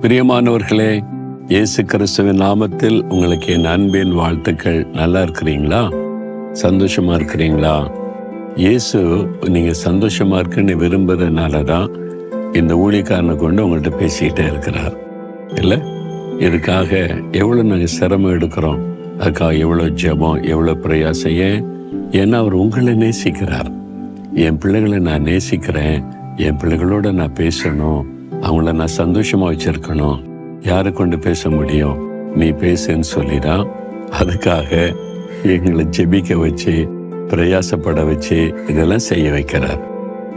பிரியமானவர்களே இயேசு கிறிஸ்துவின் நாமத்தில் உங்களுக்கு என் அன்பின் வாழ்த்துக்கள். நல்லா இருக்கிறீங்களா? சந்தோஷமா இருக்கிறீங்களா? இயேசு நீங்க சந்தோஷமா இருக்குன்னு விரும்புறதுனால தான் இந்த ஊழியக்காரனை கொண்டு உங்கள்கிட்ட பேசிக்கிட்டே இருக்கிறார். இல்லை? இதுக்காக எவ்வளோ நாங்கள் சிரமம் எடுக்கிறோம்? அதுக்காக எவ்வளோ ஜெபம் எவ்வளோ பிரயாசம்? ஏன்? ஏன்னா அவர் உங்களை நேசிக்கிறார். என் பிள்ளைகளை நான் நேசிக்கிறேன். என் பிள்ளைகளோட நான் பேசணும். அவங்கள நான் சந்தோஷமா வச்சிருக்கணும். யாரை கொண்டு பேச முடியும்? நீ பேசுன்னு சொல்லிதான் அதுக்காக எங்களை ஜெபிக்க வச்சு பிரயாசப்பட வச்சு இதெல்லாம் செய்ய வைக்கிறார்.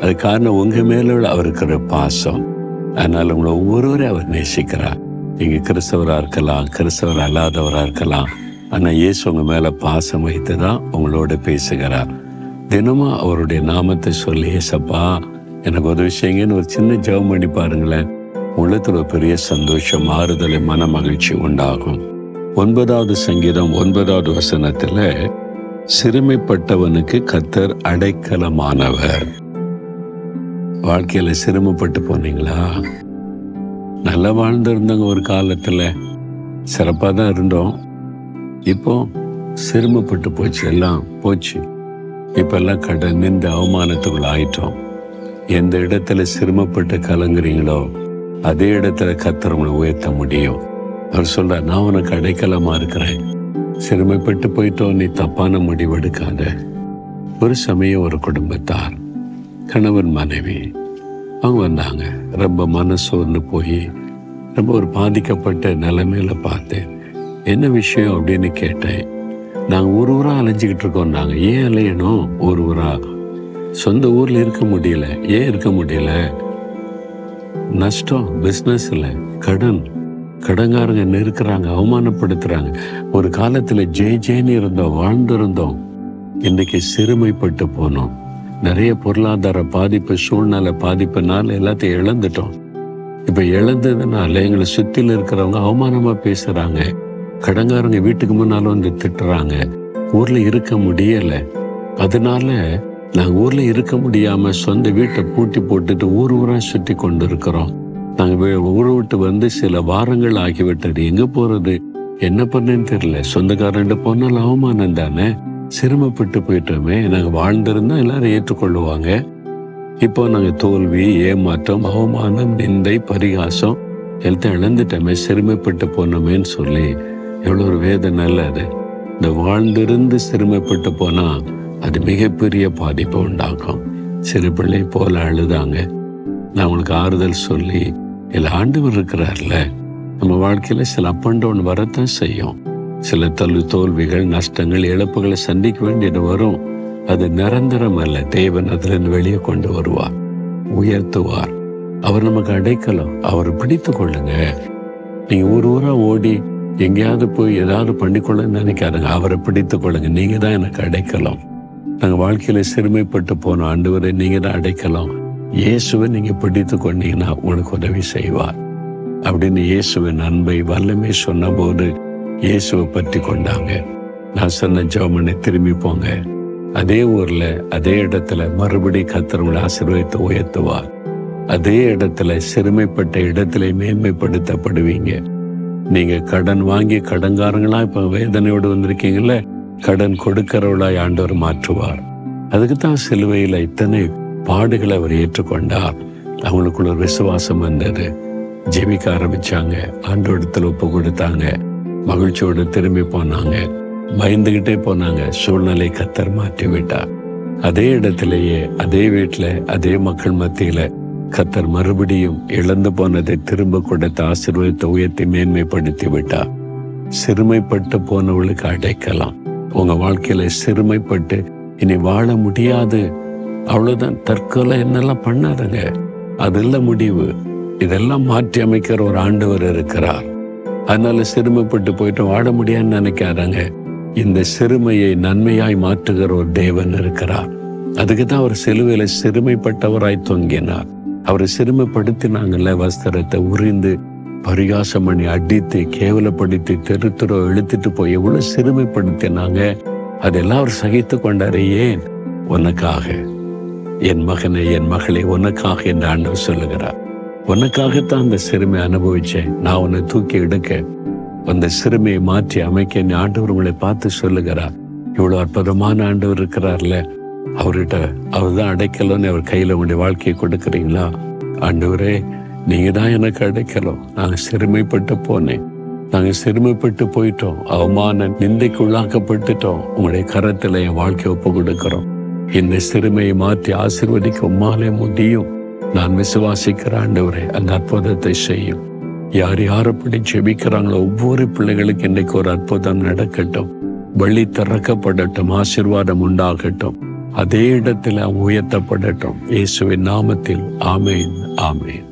அது காரணம் உங்க மேல உள்ள அவருக்கு ஒரு பாசம். அதனால உங்களை ஒவ்வொருவரையும் அவர் நேசிக்கிறார். நீங்கள் கிறிஸ்தவரா இருக்கலாம் கிறிஸ்தவர் அல்லாதவரா இருக்கலாம். ஆனா இயேசு உங்க மேல பாசம் வைத்து தான் உங்களோட பேசுகிறார். தினமும் அவருடைய நாமத்தை சொல்லி ஏசப்பா எனக்கு உதவி செய்யுங்கன்னு ஒரு சின்ன ஜெபம் பண்ணி பாருங்களேன். உள்ளத்தில் ஒரு பெரிய சந்தோஷம் ஆறுதலை மன மகிழ்ச்சி உண்டாகும். ஒன்பதாவது சங்கீதம் ஒன்பதாவது வசனத்தில் சிறுமைப்பட்டவனுக்கு கத்தர் அடைக்கலமானவர். வாழ்க்கையில் சிரமப்பட்டு போனீங்களா? நல்லா வாழ்ந்திருந்தவங்க ஒரு காலத்தில். சிறப்பாக தான் இருந்தோம். இப்போ சிரமப்பட்டு போச்சு எல்லாம் போச்சு. இப்பெல்லாம் கடன் நின்று அவமானத்துக்குள்ள ஆயிட்டோம் எந்த இடத்துல சிரமப்பட்டு கலங்குறீங்களோ அதே இடத்துல கத்தர் உங்களை உயர்த்த முடியும். அவர் சொல்ற நான் உனக்கு அடைக்கலமா இருக்கிறேன். சிறுமைப்பட்டு போயிட்டோம் நீ தப்பான முடிவு எடுக்காத. ஒரு சமயம் ஒரு குடும்பத்தார் கணவன் மனைவி அவங்க வந்தாங்க. ரொம்ப மனசோர்ந்து போய் ரொம்ப ஒரு பாதிக்கப்பட்ட நிலைமையில பார்த்தேன் என்ன விஷயம்? அப்படின்னு கேட்டேன். நாங்கள் ஒரு ஊரா அலைஞ்சிக்கிட்டு இருக்கோம் நாங்கள் ஏன் அலையணும்? ஒரு ஊரா? சொந்த ஊர்ல இருக்க முடியல ஏன் இருக்க முடியல? நஷ்டம் பிஸ்னஸ் இல்லை கடன். கடங்காரங்க நெருக்கிறாங்க அவமானப்படுத்துறாங்க. ஒரு காலத்துல ஜெய் ஜெயின்னு இருந்தோம் வாழ்ந்திருந்தோம். இன்னைக்கு சிறுமைப்பட்டு போனோம். நிறைய பொருளாதார பாதிப்பு சூழ்நிலை பாதிப்புனால எல்லாத்தையும் இழந்துட்டோம். இப்ப இழந்ததுனால எங்களை சுத்தில இருக்கிறவங்க அவமானமா பேசுறாங்க. கடங்காரங்க வீட்டுக்கு முன்னாலும் வந்து திட்டுறாங்க. ஊர்ல இருக்க முடியல. அதனால நாங்கள் ஊரில் இருக்க முடியாமல் சொந்த வீட்டை பூட்டி போட்டுட்டு ஊர் ஊராக சுற்றி கொண்டு இருக்கிறோம் நாங்கள் ஊரை விட்டு வந்து சில வாரங்கள் ஆகிவிட்டது. எங்கே போகிறது என்ன பண்ணேன்னு தெரியல. சொந்தக்காரன்ட்டு போனால் அவமானம் தானே? சிரமப்பட்டு போயிட்டோமே. நாங்கள் வாழ்ந்திருந்தோம் எல்லாரும் ஏற்றுக்கொள்ளுவாங்க. இப்போ நாங்கள் தோல்வி ஏமாற்றம் அவமானம் நிந்தை பரிகாசம் எல்லாத்தையும் இழந்துட்டோமே. சிறுமைப்பட்டு போனோமேன்னு சொல்லி. எவ்வளோ ஒரு வேதனை இல்லை அது. இந்த வாழ்ந்திருந்து சிறுமைப்பட்டு போனால் அது மிகப்பெரிய பாதிப்பை உண்டாக்கும். சிறு பிள்ளை போல அழுதாங்க. நான் உங்களுக்கு ஆறுதல் சொல்லி இல்லை ஆண்டவர் இருக்கிறார்ல நம்ம வாழ்க்கையில் சில அப் அண்ட் டவுன் வரத்தான் செய்யும். சில தள்ளு தோல்விகள் நஷ்டங்கள் இழப்புகளை சந்திக்க வேண்டியது வரும். அது நிரந்தரம் அல்ல. தேவன் அதிலிருந்து வெளியே கொண்டு வருவார் உயர்த்துவார். அவர் நமக்கு அடைக்கலாம். அவரை பிடித்து கொள்ளுங்க. நீங்க ஒரு ஊரா ஓடி எங்கேயாவது போய் ஏதாவது பண்ணிக்கொள்ளன்னு நினைக்காதுங்க. அவரை பிடித்து கொள்ளுங்க. நீங்க தான் எனக்கு அடைக்கலாம். நாங்கள் வாழ்க்கையில சிறுமைப்பட்டு போன ஆண்டவரை நீங்க தான் அடைக்கலாம். இயேசுவை நீங்க பிடித்து கொண்டீங்கன்னா உங்களுக்கு உதவி செய்வார். அப்படின்னு இயேசுவின் அன்பை வல்லமே சொன்னபோது இயேசுவை பற்றி கொண்டாங்க. நான் சொன்ன ஜோமனை திரும்பி போங்க. அதே ஊர்ல அதே இடத்துல மறுபடி கத்தரவங்களை ஆசீர்வதித்து உயர்த்துவார். அதே இடத்துல சிறுமைப்பட்ட இடத்துல மேன்மைப்படுத்தப்படுவீங்க. நீங்க கடன் வாங்கி கடன்காரங்களா இப்ப வேதனையோடு வந்திருக்கீங்களே கடன் கொடுக்கிறவளாய் ஆண்டவர் மாற்றுவார். அதுக்கு தான் சிலுவையில இத்தனை பாடுகளை அவர் ஏற்றுக்கொண்டார். அவங்களுக்குள்ள ஒரு விசுவாசம் வந்தது. ஜெபிக்க ஆரம்பிச்சாங்க. ஆண்டோடத்தில் ஒப்பு கொடுத்தாங்க. மகிழ்ச்சியோடு திரும்பி போனாங்க. பயந்துகிட்டே போனாங்க. சூழ்நிலை கத்தர் மாற்றி விட்டார் அதே இடத்திலேயே அதே வீட்டுல அதே மக்கள் மத்தியில கத்தர் மறுபடியும் இழந்து போனதை திரும்ப கொடுத்த ஆசீர்வாதத்தை உயர்த்தி மேன்மைப்படுத்தி விட்டார் சிறுமைப்பட்டு போனவளுக்கு அடைக்கலாம். உங்க வாழ்க்கையில சிறுமைப்பட்டு இனி வாழ முடியாது. அவ்வளவுதான். தற்கொலை என்னெல்லாம் பண்ணாதுங்க. அதெல்லாம் முடிவு. இதெல்லாம் மாற்றி அமைக்கிற ஒரு ஆண்டவர் இருக்கிறார். அதனால சிறுமைப்பட்டு போயிட்டு வாழ முடியாதுன்னு நினைக்காதங்க. இந்த சிறுமையை நன்மையாய் மாற்றுகிற ஒரு தேவன் இருக்கிறார். அதுக்கு தான் அவர் சிலுவையில் சிறுமைப்பட்டவராய் தொங்கினார். அவரை சிறுமைப்படுத்தினாங்கல்ல வஸ்திரத்தை உறிந்து பரிகாசம் பண்ணி அடித்து கேவலப்படுத்தி தெரு தெரு இழுத்துட்டு போய் எவ்வளவு சிறுமைப்படுத்தினாங்க? அதெல்லாம் அவர் சகித்து கொண்டாரு ஏன்? உனக்காக. என் மகனை என் மகளை உனக்காக என்று ஆண்டவர் சொல்லுகிறார். உனக்காகத்தான் அந்த சிறுமை அனுபவிச்சேன். நான் உன்னை தூக்கி எடுக்க அந்த சிறுமையை மாற்றி அமைக்க என் ஆண்டவர் உங்களை பார்த்து சொல்லுகிறார். இவ்வளவு அற்புதமான ஆண்டவர் இருக்கிறார்ல. அவர்கிட்ட அவர் தான் அடைக்கலன்னு அவர் கையில உங்களுடைய வாழ்க்கையை கொடுக்குறீங்களா? ஆண்டவரே நீங்கள் தான் எனக்கு அடைக்கலம். நாங்கள் சிறுமைப்பட்டு போனேன். நாங்கள் சிறுமைப்பட்டு போயிட்டோம். அவமான நிந்தைக்கு உள்ளாக்கப்பட்டுட்டோம் உங்களுடைய கரத்துல என் வாழ்க்கையை ஒப்பு கொடுக்கிறோம். இந்த சிறுமையை மாற்றி ஆசிர்வதிக்க உம்மாலே முடியும். நான் விசுவாசிக்கிற ஆண்டவரே அந்த அற்புதத்தை செய்யும். யார் யார் அப்படி ஜெபிக்கிறாங்களோ ஒவ்வொரு பிள்ளைகளுக்கு இன்றைக்கு ஒரு அற்புதம் நடக்கட்டும். வழி திறக்கப்படட்டும் ஆசிர்வாதம் உண்டாகட்டும். அதே இடத்துல உயர்த்தப்படட்டும். இயேசுவின் நாமத்தில் ஆமேன் ஆமேன்.